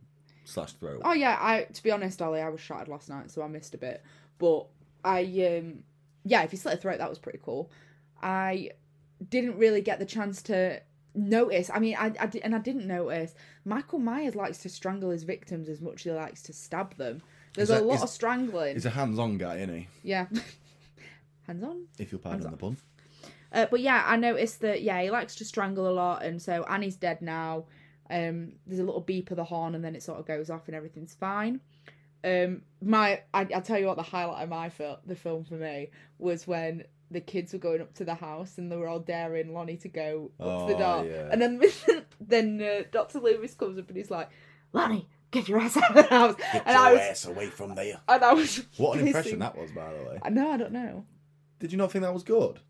slash throat. Oh yeah, I to be honest, Ollie, I was shattered last night, so I missed a bit. But I um yeah, if he slit a throat, that was pretty cool. I didn't really get the chance to notice. I mean, I, I di- and I didn't notice. Michael Myers likes to strangle his victims as much as he likes to stab them. There's Is a lot is- of strangling. He's a hands-on guy, isn't he? Yeah. Hands on. If you'll pardon the pun. Uh, but yeah, I noticed that yeah, he likes to strangle a lot, and so Annie's dead now. Um, there's a little beep of the horn, and then it sort of goes off, and everything's fine. Um, my I, I'll tell you what the highlight of my film, the film for me, was when the kids were going up to the house and they were all daring Lonnie to go up to the Oh, door, yeah. and then then uh, Doctor Loomis comes up and he's like, Lonnie, get your ass out of the house, Get and your I was ass away from there. and I was What an impression that was, by the way. I know, I don't know. Did you not think that was good?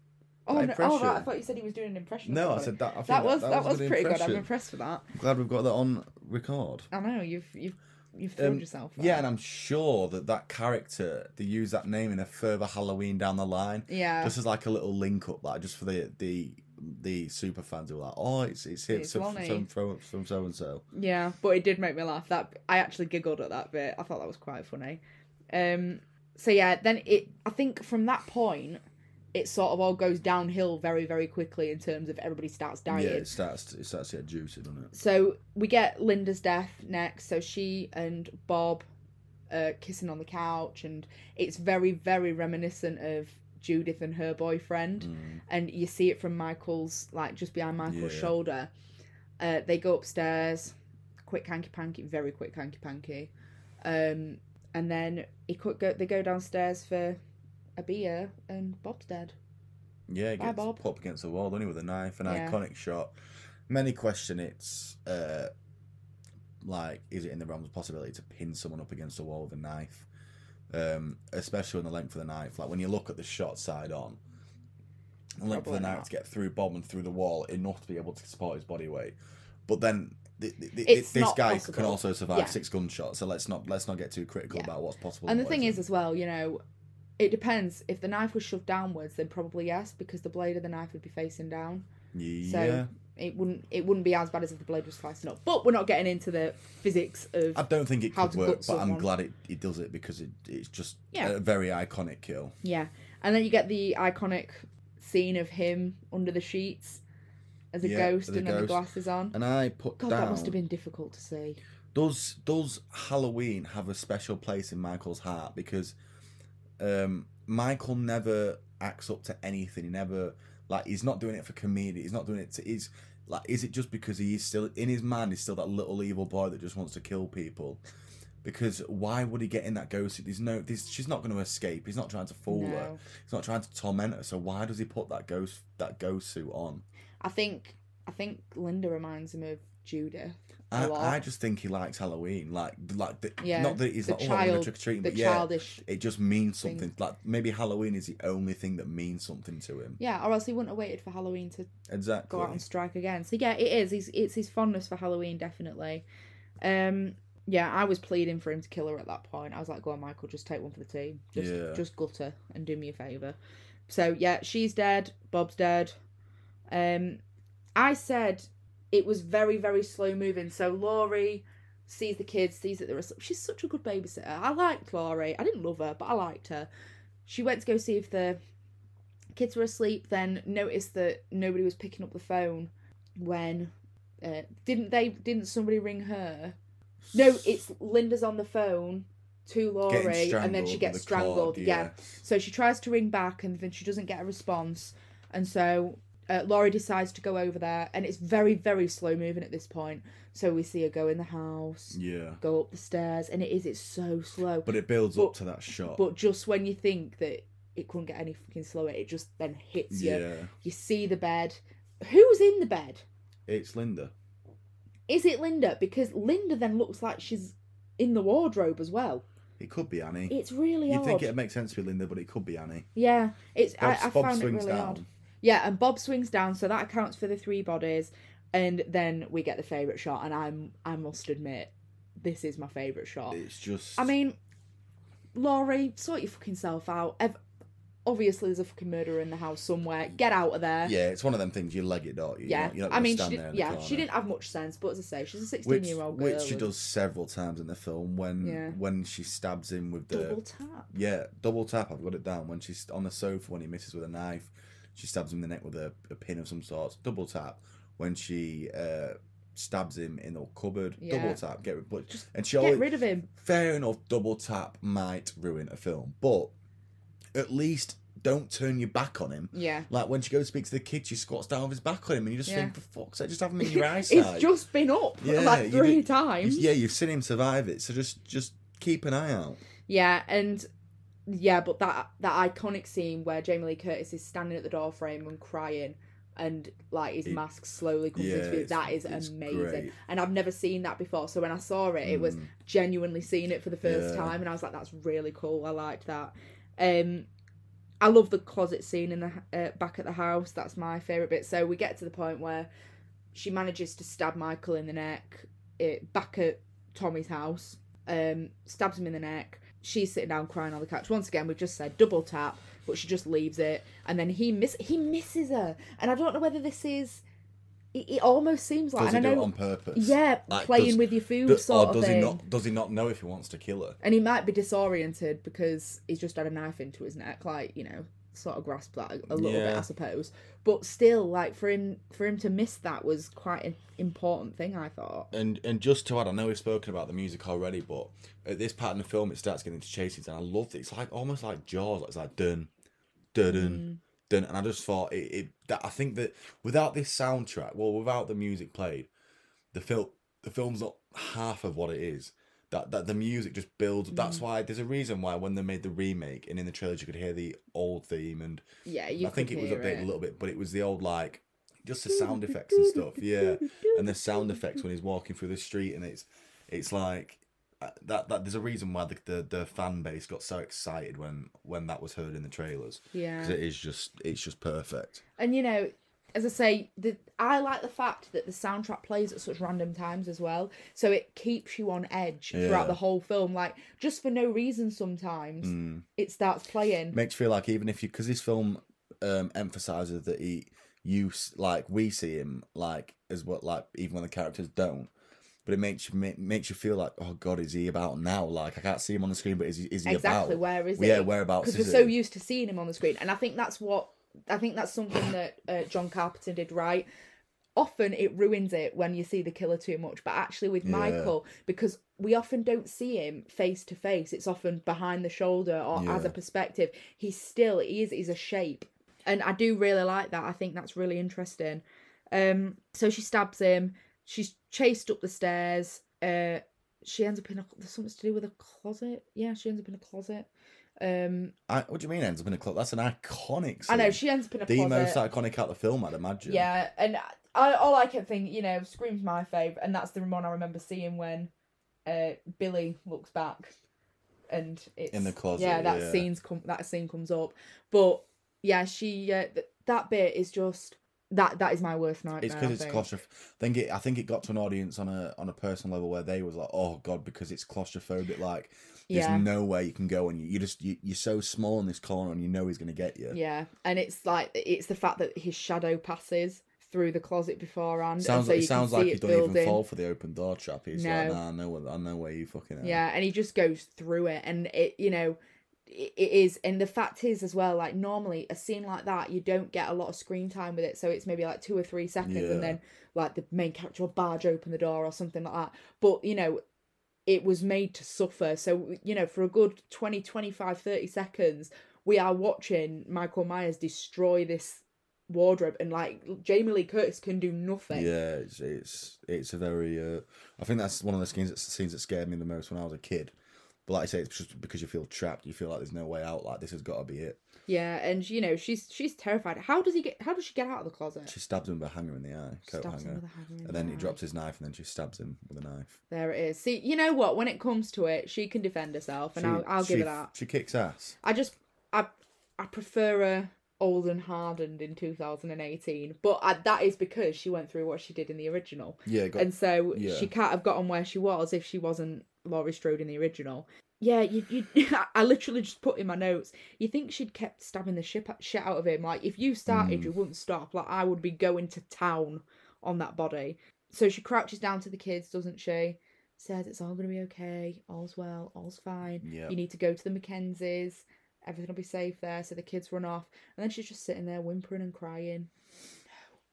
Oh, no, oh right, I thought you said he was doing an impression. No, I said that. I think that was that, was, a good pretty good. I'm impressed with that. Glad we've got that on record. I know you've you've you've Um, yourself. Yeah, and I'm sure that that character they use that name in a further Halloween down the line, yeah. just as like a little link up, like just for the the the super fans who are like, oh, it's it's him It's so, from from from so and so. Yeah, but it did make me laugh. That I actually giggled at that bit. I thought that was quite funny. Um, so yeah, then it. I think from that point, it sort of all goes downhill very very quickly in terms of everybody starts dying. Yeah, it starts it starts to get juicy, doesn't it? So we get Linda's death next. So she and Bob uh, kissing on the couch, and it's very very reminiscent of Judith and her boyfriend. Mm. and you see it from Michael's like just behind Michael's Yeah. shoulder. Uh, they go upstairs, quick hanky panky, very quick hanky panky, um, and then he could go. They go downstairs for a beer, and Bob's dead. Yeah, Bye, gets Bob. up against the wall, doesn't he, with a knife, an Yeah. iconic shot. Many question it's uh, like, is it in the realms of possibility to pin someone up against a wall with a knife? Um, especially when the length of the knife, like when you look at the shot side on, the length of the knife not. to get through Bob and through the wall enough to be able to support his body weight. But then th- th- th- this guy possible. can also survive Yeah. six gunshots, so let's not let's not get too critical Yeah. about what's possible. And the thing is, isn't. as well, you know, it depends. If the knife was shoved downwards, then probably yes, because the blade of the knife would be facing down. Yeah. So it wouldn't it wouldn't be as bad as if the blade was slicing up. But we're not getting into the physics of I don't think it could work, but I'm glad it, it does it because it it's just Yeah. a very iconic kill. Yeah, and then you get the iconic scene of him under the sheets as a Yeah, ghost and then the glasses on. And I put God, down. that must have been difficult to see. Does does Halloween have a special place in Michael's heart? Because um, Michael never acts up to anything. He never like he's not doing it for comedy. He's not doing it to. He's like, is it just because he is still in his mind? He's still that little evil boy that just wants to kill people. Because why would he get in that ghost suit? There's no, there's, she's not going to escape. He's not trying to fool her. He's not trying to torment her. So why does he put that ghost that ghost suit on? I think I think Linda reminds him of Judith. I. I just think he likes Halloween. Like, like the, Yeah, not that he's the not all child- trick or treating, but yeah, childish it just means thing. something. Like maybe Halloween is the only thing that means something to him. Yeah, or else he wouldn't have waited for Halloween to Exactly. go out on strike again. So yeah, it is. He's, it's his fondness for Halloween, definitely. Um, yeah, I was pleading for him to kill her at that point. I was like, "Go on, Michael, just take one for the team. Just, Yeah. just gut her and do me a favor." So yeah, she's dead. Bob's dead. Um, I said it was very, very slow moving. So Laurie sees the kids, sees that there are. She's such a good babysitter. I liked Laurie. I didn't love her, but I liked her. She went to go see if the kids were asleep. Then noticed that nobody was picking up the phone. When uh, didn't they? Didn't somebody ring her? No, it's Linda's on the phone to Laurie, and then she gets the cord, strangled. yeah. So she tries to ring back, and then she doesn't get a response. And so uh, Laurie decides to go over there, and it's very, very slow moving at this point. So we see her go in the house, Yeah. go up the stairs, and it is, it's so slow. But it builds But- up to that shot. But just when you think that it couldn't get any fucking slower, it just then hits you. yeah. You see the bed. Who's in the bed? It's Linda. Is it Linda? Because Linda then looks like she's in the wardrobe as well. It could be Annie. It's really You'd odd. think it'd make sense to be Linda, but it could be Annie. Yeah, it's Bob, I, I Bob found it swings really down. odd. Yeah, and Bob swings down, so that accounts for the three bodies, and then we get the favourite shot, and I'm I must admit, this is my favourite shot. It's just. I mean, Laurie, sort your fucking self out. Ev- Obviously, there's a fucking murderer in the house somewhere. Get out of there. yeah, it's one of them things you leg it, don't you? Yeah. You're not, you're not I mean, she did, there in the yeah, she didn't have much sense, but as I say, she's a sixteen-year-old girl. which she and does several times in the film when Yeah. when she stabs him with the Double tap. yeah double tap. I've got it down when she's on the sofa when he misses with a knife. She stabs him in the neck with a, a pin of some sort. Double tap when she uh, stabs him in the cupboard. Yeah. Double tap. Get rid. But Just and she Get always rid of him. fair enough. Double tap might ruin a film, but at least don't turn your back on him. Yeah. Like when she goes to speak to the kid, she squats down with his back on him, and you just Yeah. think, for fuck's sake, just have him in your eyesight. It's just been up Yeah, like you three do- times. Yeah, you've seen him survive it, so just just keep an eye out. Yeah, and yeah, but that that iconic scene where Jamie Lee Curtis is standing at the door frame and crying, and like his It- mask slowly comes Yeah, into view. That is amazing, great. and I've never seen that before. So when I saw it, it was Mm. genuinely seeing it for the first Yeah. time, and I was like, "That's really cool. I liked that." Um, I love the closet scene in the uh, back at the house. That's my favorite bit. So we get to the point where she manages to stab Michael in the neck it, back at Tommy's house. Um, stabs him in the neck. She's sitting down crying on the couch. Once again, we've just said double tap, but she just leaves it, and then he miss he misses her, and I don't know whether this is. It, it almost seems like Does he and I do it on purpose? yeah, Like, playing does- with your food Do- sort or of does thing. he not? Does he not know if he wants to kill her? And he might be disoriented because he's just had a knife into his neck, like you know, sort of grasp that a, little bit, I suppose. But still, like for him, for him to miss that was quite an important thing. I thought. And and just to add, I know we've spoken about the music already, but at this part in the film, it starts getting into chases, and I loved it. It's like almost like Jaws. It's like dun, dun, dun, Mm. dun, and I just thought it, it. That I think that without this soundtrack, well, without the music played, the film the film's not half of what it is. That that the music just builds. That's Mm. why there's a reason why when they made the remake and in the trailer you could hear the old theme and Yeah, you. I think it was updated it. a little bit, but it was the old like just the sound effects and stuff. Yeah, and the sound effects when he's walking through the street, and it's it's like uh, that. That there's a reason why the, the the fan base got so excited when when that was heard in the trailers Yeah. because it is just it's just perfect. And you know, as I say, the I like the fact that the soundtrack plays at such random times as well, so it keeps you on edge Yeah. throughout the whole film. Like just for no reason, sometimes Mm. it starts playing. Makes you feel like even if you because this film um emphasizes that he you s- like we see him like as what like even when the characters don't. But it makes you ma- makes you feel like, oh God, is he about now? Like I can't see him on the screen, but is he is he exactly about? where is yeah, it? whereabouts Because we're so used to seeing him on the screen, and I think that's what I think that's something that uh, John Carpenter did right. Often it ruins it when you see the killer too much, but actually with Yeah. Michael, because we often don't see him face to face, it's often behind the shoulder or as a perspective. He's still he is he's a shape, and I do really like that. I think that's really interesting. Um, so she stabs him. She's chased up the stairs. Uh, she ends up in a there's something to do with a closet. Yeah, she ends up in a closet. Um, I, what do you mean ends up in a club? That's an iconic. I know she ends up in a club. the closet. most iconic out of the film, I'd imagine. Yeah, and I, all I kept thinking, you know, Scream's my fave, and that's the one I remember seeing when uh, Billy looks back, and it's In the closet, Yeah, that yeah. scene's come. That scene comes up, but yeah, she uh, th- that bit is just that. That is my worst nightmare. It's because it's think. claustrophobic. Think it. I think it got to an audience on a on a personal level where they was like, "Oh God," because it's claustrophobic. Like, there's Yeah. no way you can go, and you, you just you, you're so small in this corner, and you know he's gonna get you. Yeah, and it's like it's the fact that his shadow passes through the closet beforehand. Sounds and so like sounds like he don't even fall for the open door trap. He's like, "Nah, I know, what- I know where you fucking are." Yeah, and he just goes through it, and it, you know, it, it is. And the fact is, as well, like normally a scene like that, you don't get a lot of screen time with it, so it's maybe like two or three seconds, Yeah. and then like the main character will barge open the door or something like that. But you know, it was made to suffer. So you know, for a good 20, 25, 30 seconds, we are watching Michael Myers destroy this wardrobe, and like Jamie Lee Curtis can do nothing. Yeah, it's it's it's a very. Uh, I think that's one of the scenes scenes that scared me the most when I was a kid. But like I say, it's just because you feel trapped. You feel like there's no way out. Like this has got to be it. Yeah, and you know she's she's terrified. How does he get? How does she get out of the closet? She stabs him with a hanger in the eye, coat Stabs him with a hanger and the then he eye. drops his knife, and then she stabs him with a knife. There it is. See, you know what? When it comes to it, she can defend herself, and She- I'll, I'll give she- her that. She kicks ass. I just, I, I prefer her old and hardened in 2018, but I, that is because she went through what she did in the original, Yeah, got, and so yeah. she can't have gotten where she was if she wasn't Laurie Strode in the original. Yeah, you, you, I literally just put in my notes. You think she'd kept stabbing the shit, shit out of him? Like if you started, Mm. you wouldn't stop. Like I would be going to town on that body. So she crouches down to the kids, doesn't she? Says it's all gonna be okay. All's well. All's fine. Yeah. You need to go to the Mackenzies. Everything will be safe there. So the kids run off, and then she's just sitting there whimpering and crying.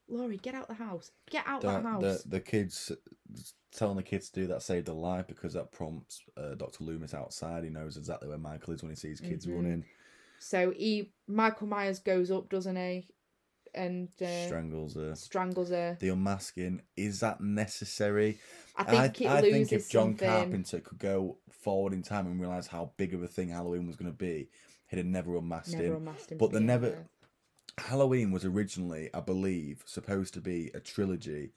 Laurie, get out the house. Get out that, the, house. the the kids telling the kids to do that saved a life because that prompts uh, Doctor Loomis outside. He knows exactly where Michael is when he sees kids Mhm. running. So he Michael Myers goes up, doesn't he? And uh, Strangles her. strangles her. The unmasking is that necessary? I think I loses think if John something. Carpenter could go forward in time and realize how big of a thing Halloween was going to be, he'd have never unmasked Never him. unmasked him. But they never-. Halloween was originally, I believe, supposed to be a trilogy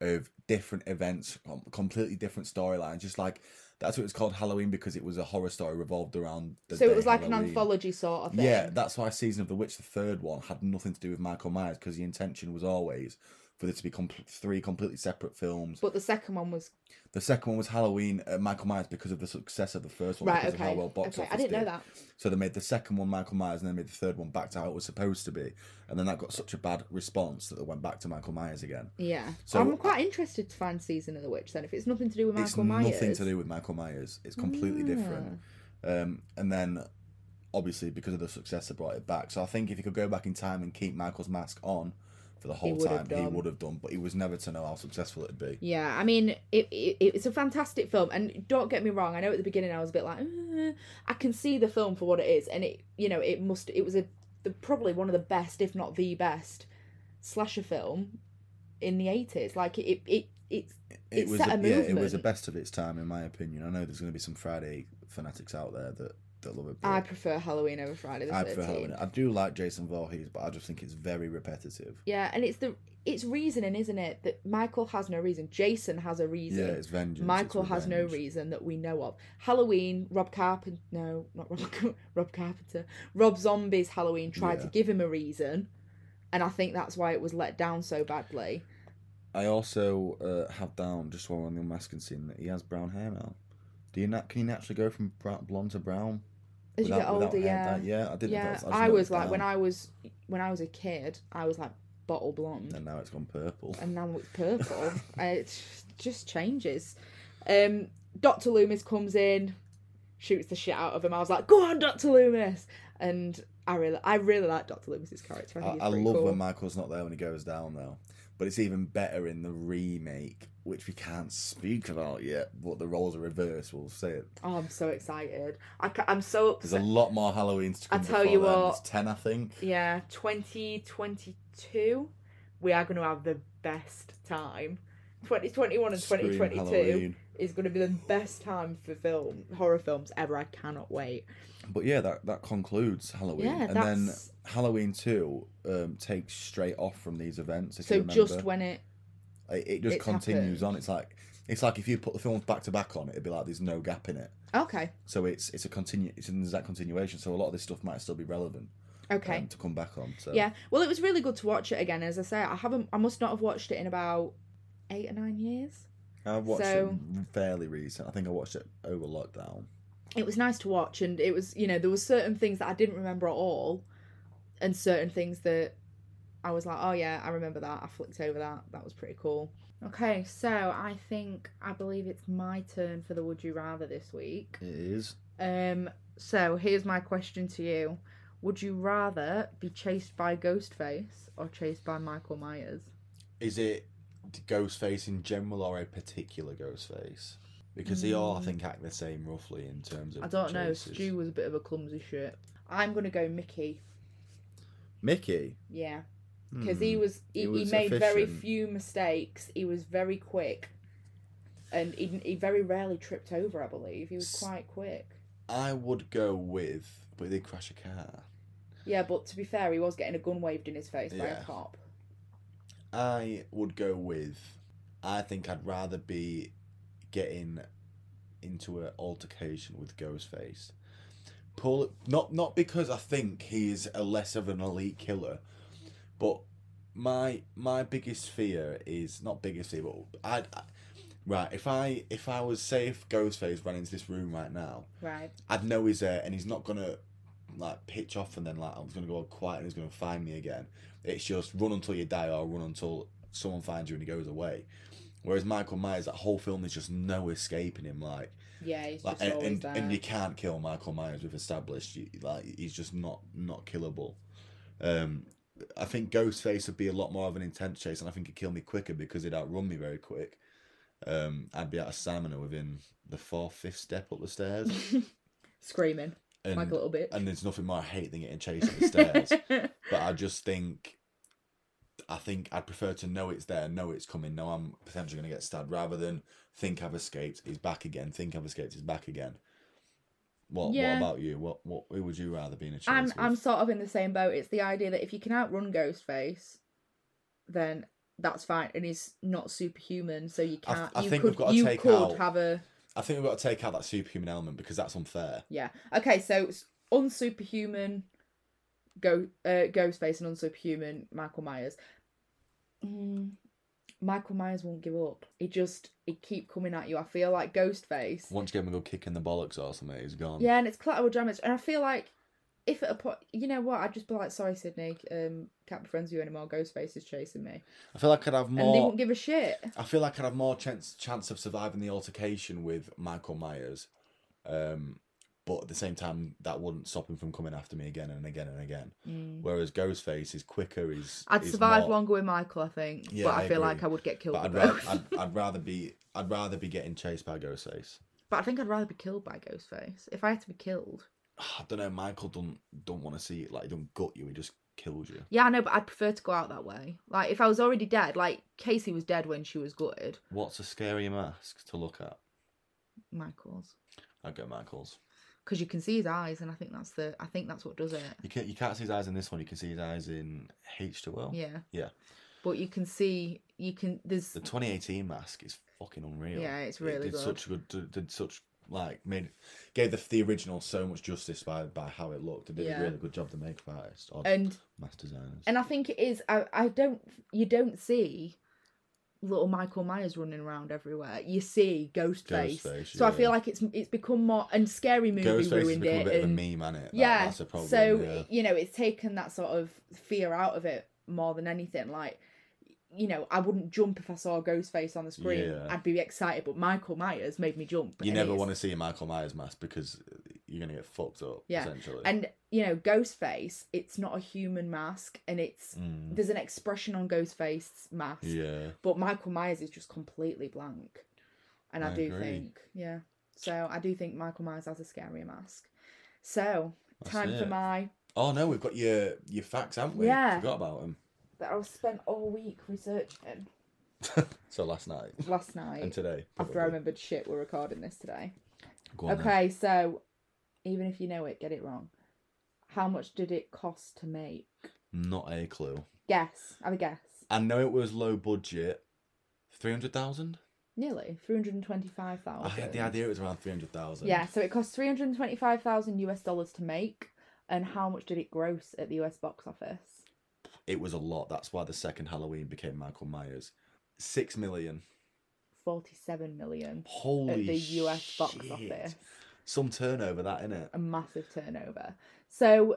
of different events, completely different storylines. Just like that's what it's called Halloween because it was a horror story revolved around. The So it was like an anthology sort of thing. Yeah, that's why Season of the Witch, the third one, had nothing to do with Michael Myers because the intention was always for there to be three completely separate films. But the second one was The second one was Halloween, uh, Michael Myers, because of the success of the first one, right. because Okay. of how well box okay. I didn't know that. So they made the second one Michael Myers, and then made the third one back to how it was supposed to be, and then that got such a bad response that they went back to Michael Myers again. Yeah. So- I'm quite interested to find Season of the Witch then. If it's nothing to do with it's Michael Myers. nothing to do with Michael Myers. It's completely different. Um, and then, obviously, because of the success, they brought it back. So I think if you could go back in time and keep Michael's mask on for the whole have time, he would have done. But he was never to know how successful it'd be. Yeah, I mean, it, it it's a fantastic film, and don't get me wrong. I know at the beginning I was a bit like, "Uh," I can see the film for what it is, and it, you know, it must, it was a the, probably one of the best, if not the best, slasher film in the eighties. Like it, it, it's It It was, set a, a yeah, it was the best of its time, in my opinion. I know there's going to be some Friday fanatics out there that that love it. I prefer Halloween over Friday the I prefer. Halloween. I do like Jason Voorhees, but I just think it's very repetitive. Yeah, and it's the it's reasoning, isn't it? That Michael has no reason. Jason has a reason. Yeah, it's vengeance. Michael it's has no reason that we know of. Halloween, Rob Carpenter, no, not Rob, Rob Carpenter. Rob Zombie's Halloween tried to give him a reason, and I think that's why it was let down so badly. I also uh, have down just while we're on the unmasking scene that he has brown hair now. Do you not? Can you naturally go from brown, blonde to brown? As you get without- without older, yeah, dye? yeah, I didn't. yeah. I noticed was like down. when I was when I was a kid, I was like bottle blonde, And now it's gone purple. and now it's purple. Uh, it just changes. Um, Doctor Loomis comes in, shoots the shit out of him. I was like, "Go on, Doctor Loomis!" And I really, I really like Doctor Loomis's character. I, I, I love cool. when Michael's not there when he goes down though. But it's even better in the remake, which we can't speak about yet. But the roles are reversed. We'll say it. Oh, I'm so excited. I ca- I'm so There's a lot more Halloweens to come. I tell you then. what. There's ten, I think. Yeah, 2022, we are going to have the best time. 2021 and Scream 2022, Halloween. is going to be the best time for film horror films ever. I cannot wait. But yeah, that that concludes Halloween, Yeah, and then Halloween two um, takes straight off from these events. So just when it it, it just it's continues happened. on. It's like it's like if you put the films back to back on, it'd be like there's no gap in it. okay So it's it's a continue it's an exact continuation. So a lot of this stuff might still be relevant okay um, to come back on. So yeah. Well, it was really good to watch it again. As I say, I haven't. I must not have watched it in about eight or nine years. I watched So- it fairly recent. I think I watched it over lockdown. it was nice to watch and it was you know there were certain things that i didn't remember at all and certain things that i was like oh yeah i remember that i flicked over that that was pretty cool okay so i think i believe it's my turn for the would you rather this week It is. um so here's my question to you would you rather be chased by ghostface or chased by michael myers Is it Ghostface in general or a particular Ghostface? Because they all, I think, act the same roughly in terms of. Mm. i don't know chases. stu was a bit of a clumsy shit i'm gonna go mickey Mickey. yeah because he Hmm. was he, He he, was made very few mistakes. He was very quick, and he, he very rarely tripped over. I believe he was quite quick. I would go with, but they crash a car. Yeah, but to be fair, he was getting a gun waved in his face by a cop. I would go with. I think I'd rather be getting into an altercation with Ghostface. Pull not not because I think he's a less of an elite killer, but my my biggest fear is not biggest fear, but I'd, I right if I if I was say if Ghostface ran into this room right now, Right. I'd know he's there and he's not gonna like pitch off and then like I'm gonna go all quiet and he's gonna find me again. It's just run until you die or run until someone finds you and he goes away. Whereas Michael Myers, that whole film is just no escaping him. Like, Yeah, he's like just and, always and, there. and you can't kill Michael Myers. We've established you, like he's just not not killable. Um, I think Ghostface would be a lot more of an intense chase, and I think it'd kill me quicker because it'd outrun me very quick. Um, I'd be out of stamina within the fourth, fifth step up the stairs. Screaming And, like a little bit. and there's nothing more I hate than getting chased up the stairs. But I just think, I think I'd prefer to know it's there, know it's coming, know I'm potentially going to get stabbed, rather than think I've escaped, he's back again, think I've escaped, he's back again. What Yeah. What about you? What What who would you rather be in a chase I'm with? I'm sort of in the same boat. It's the idea that if you can outrun Ghostface, then that's fine, and he's not superhuman, so you can't. I you think could we've got to you take could out- have a I think we've got to take out that superhuman element because that's unfair. Yeah. Okay, so it's unsuperhuman go uh, Ghostface and unsuperhuman Michael Myers. Mm, Michael Myers won't give up. He just he keep coming at you. I feel like Ghostface. Once you give him a good kick in the bollocks or something, he's gone. Yeah, and it's collateral damage. And I feel like if at a point, you know what, I'd just be like, sorry, Sidney, um, can't be friends with you anymore. Ghostface is chasing me, I feel like I'd have more. and they won't give a shit. I feel like I'd have more chance chance of surviving the altercation with Michael Myers, um, but at the same time, that wouldn't stop him from coming after me again and again and again. Whereas Ghostface is quicker. He's Mm. I'd survive longer with Michael, I think, Yeah, but I, I feel agree. like I would get killed. But I'd rather. I'd, I'd rather be I'd rather be getting chased by Ghostface. But I think I'd rather be killed by Ghostface. If I had to be killed. I don't know. Michael don't don't want to see it. Like he don't gut you. He just kills you. Yeah, I know, but I'd prefer to go out that way. Like, if I was already dead, like, Casey was dead when she was gutted. What's a scary mask to look at? Michael's. I'd go Michael's. Because you can see his eyes, and I think that's the, I think that's what does it. You can't you can't see his eyes in this one. You can see his eyes in H two O. Yeah. Yeah. But you can see, you can, there's, The 2018 mask is fucking unreal. Yeah, it's It really did good. such good. Did, such like made gave the the original so much justice by by how it looked. They did Yeah. a really good job. The makeup artist or and, master designers. and I think it is, I, I don't, you don't see little Michael Myers running around everywhere. You see Ghostface. Ghostface, so I feel like it's, it's become more, and Scary Movie Ghostface ruined it. a bit and, of a meme, hasn't it? That- yeah that's a problem. so yeah. you know it's taken that sort of fear out of it more than anything like you know i wouldn't jump if i saw a ghost face on the screen Yeah. i'd be excited but michael myers made me jump You never want to see a Michael Myers mask because you're gonna get fucked up. Yeah. essentially. and you know ghostface it's not a human mask and it's Mm. there's an expression on ghostface's mask yeah, but michael myers is just completely blank and i, I do agree. think yeah so i do think michael myers has a scarier mask so That's time for my Oh no, we've got your your facts, haven't we? Yeah. Forgot about them. that i spent all week researching so last night last night. and today. after I remembered shit, we're recording this today. Go on then. Okay, so even if you know it, get it wrong. How much did it cost to make? Not a clue. Guess. Have a guess. I know it was low budget. Three hundred thousand. Nearly 325,000. I had the idea it was around three hundred thousand. Yeah, so it cost three hundred and twenty-five thousand US dollars to make, and how much did it gross at the US box office? It was a lot. That's why the second Halloween became Michael Myers. Six million. Forty-seven million Holy at the US box office. Some turnover, that innit? a massive turnover. So,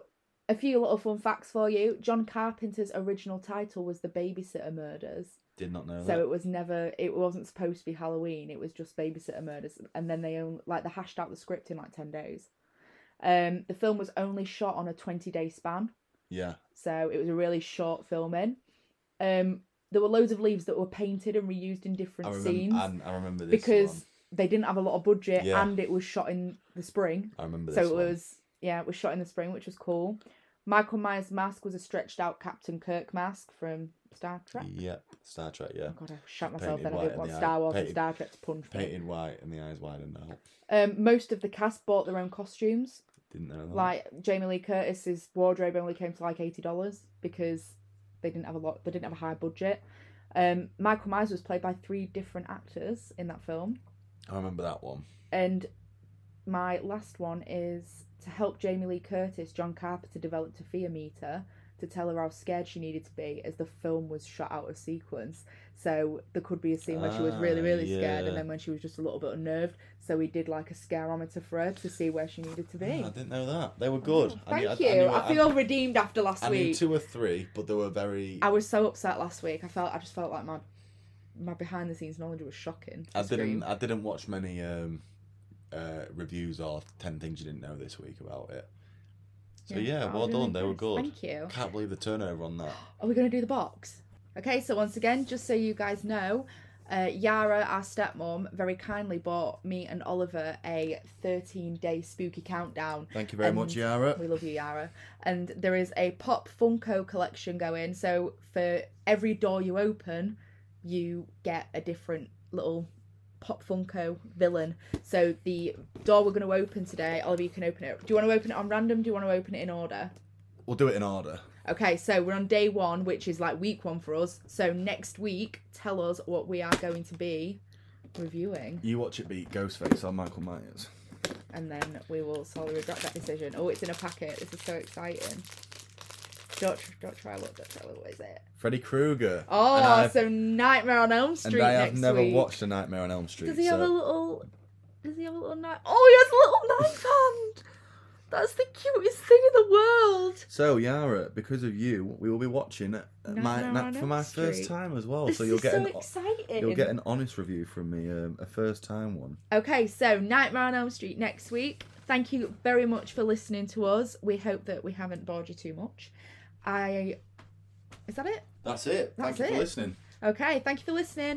a few little fun facts for you. John Carpenter's original title was The Babysitter Murders. Did not know So that. it was never, it wasn't supposed to be Halloween. It was just Babysitter Murders, and then they only like they hashed out the script in like ten days. Um, the film was only shot on a twenty-day span, Yeah. so it was a really short filming. Um, there were loads of leaves that were painted and reused in I different remember. scenes And I remember this because one. They didn't have a lot of budget, Yeah. and it was shot in the spring. I remember this. So this it one. was yeah, it was shot in the spring, which was cool. Michael Myers' mask was a stretched out Captain Kirk mask from Star Trek. Yep. Star Trek. Yeah. Oh god, I shot myself Painted then. I white didn't in want the eye. Star Wars and Painted- Star Trek to punch me. Painted white and the eyes widened out. Um, most of the cast bought their own costumes. Didn't know that. Like Jamie Lee Curtis's wardrobe only came to like eighty dollars because they didn't have a lot. They didn't have a high budget. Um, Michael Myers was played by three different actors in that film. I remember that one. And my last one is to help Jamie Lee Curtis, John Carpenter developed a fear meter to tell her how scared she needed to be as the film was shot out of sequence. So there could be a scene where she was really, Ah, really scared yeah. and then when she was just a little bit unnerved. So we did like a scareometer for her to see where she needed to be. Ah, I didn't know that. They were good. I Thank knew- I- I you. knew- I, feel redeemed after last I knew week. two or three, but they were very. I was so upset last week. I felt I just felt like my my behind the scenes knowledge was shocking. I didn't. I didn't watch many um, uh, reviews or ten things you didn't know this week about it. So yeah, I well really done. They were good. Thank you. Can't believe the turnover on that. Are we going to do the box? Okay, so once again, just so you guys know, uh, Yara, our stepmom, very kindly bought me and Oliver a 13 day spooky countdown. Thank you very And much, Yara. We love you, Yara. And there is a Pop Funko collection going. So for every door you open, you get a different little Pop Funko villain. So the door we're going to open today, Oliver, you can open it. Do you want to open it on random? Do you want to open it in order? We'll do it in order. Okay, so we're on day one, which is like week one for us. So next week, tell us what we are going to be reviewing, You watch it beat Ghostface or Michael Myers. and then we will solely regret that decision. Oh, it's in a packet. This is so exciting. Don't don't try look. Don't try look. What is it? Freddy Krueger. Oh, and I've, so Nightmare on Elm Street and I have never week. watched A Nightmare on Elm Street. Does he so have a little? Does he have a little knife? Oh, he has a little knife hand. That's the cutest thing in the world. So Yara, because of you, we will be watching my na- for my Street. first time as well. This so you'll get so an exciting. you'll get an honest review from me, um, a first time one. Okay, so Nightmare on Elm Street next week. Thank you very much for listening to us. We hope that we haven't bored you too much. I. Is that it? That's it. That's Thank you for listening. Okay, thank you for listening.